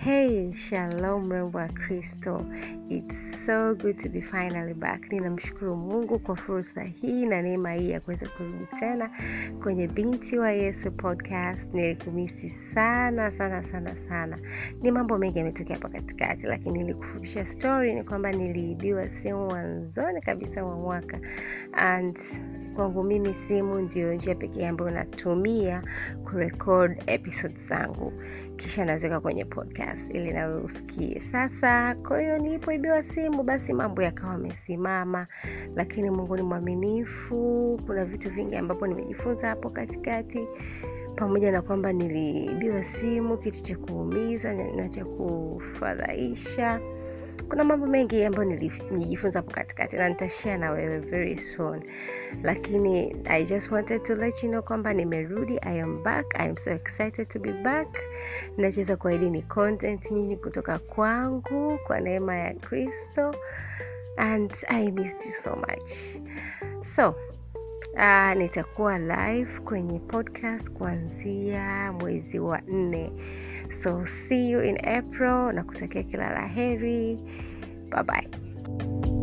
Hey, shalom mrembo wa Kristo. It's so good to be finally back. Ninamshukuru Mungu kwa fursa hii na neema hii ya kuweza kurudi tena kwenye Binti wa Yesu podcast. Nilikumisi sana sana sana sana. Ni mambo mengi yametokea hapa katikati, lakini nilikufupisha story ni kwamba niliibiwa simu mwanzoni kabisa mwa mwaka and kwangu mimi simu ndio njia pekee ambayo natumia kurekod episodes zangu. Kisha naziweka kwenye podcast ili nawe usikie. Sasa kwa hiyo nilipoibiwa simu basi mambo yakawa amesimama lakini mungu ni mwaminifu. Kuna vitu vingi ambapo nimejifunza hapo katikati. Pamoja na kwamba niliibiwa simu kitu cha kuumiza na cha kufadhaisha kuna mambo mengi ambayo nilijifunza hapo katikati na nitashare na wewe very soon. Lakini i just wanted to let you know kwamba nimerudi i am back i am so excited to be back. Nachoweza kuahidi ni content nyinyi kutoka kwangu kwa neema ya kristo. And i missed you so much. So uh, nitakuwa live kwenye podcast kuanzia mwezi wa nne. So see you in april na kutakia kila la heri. Bye bye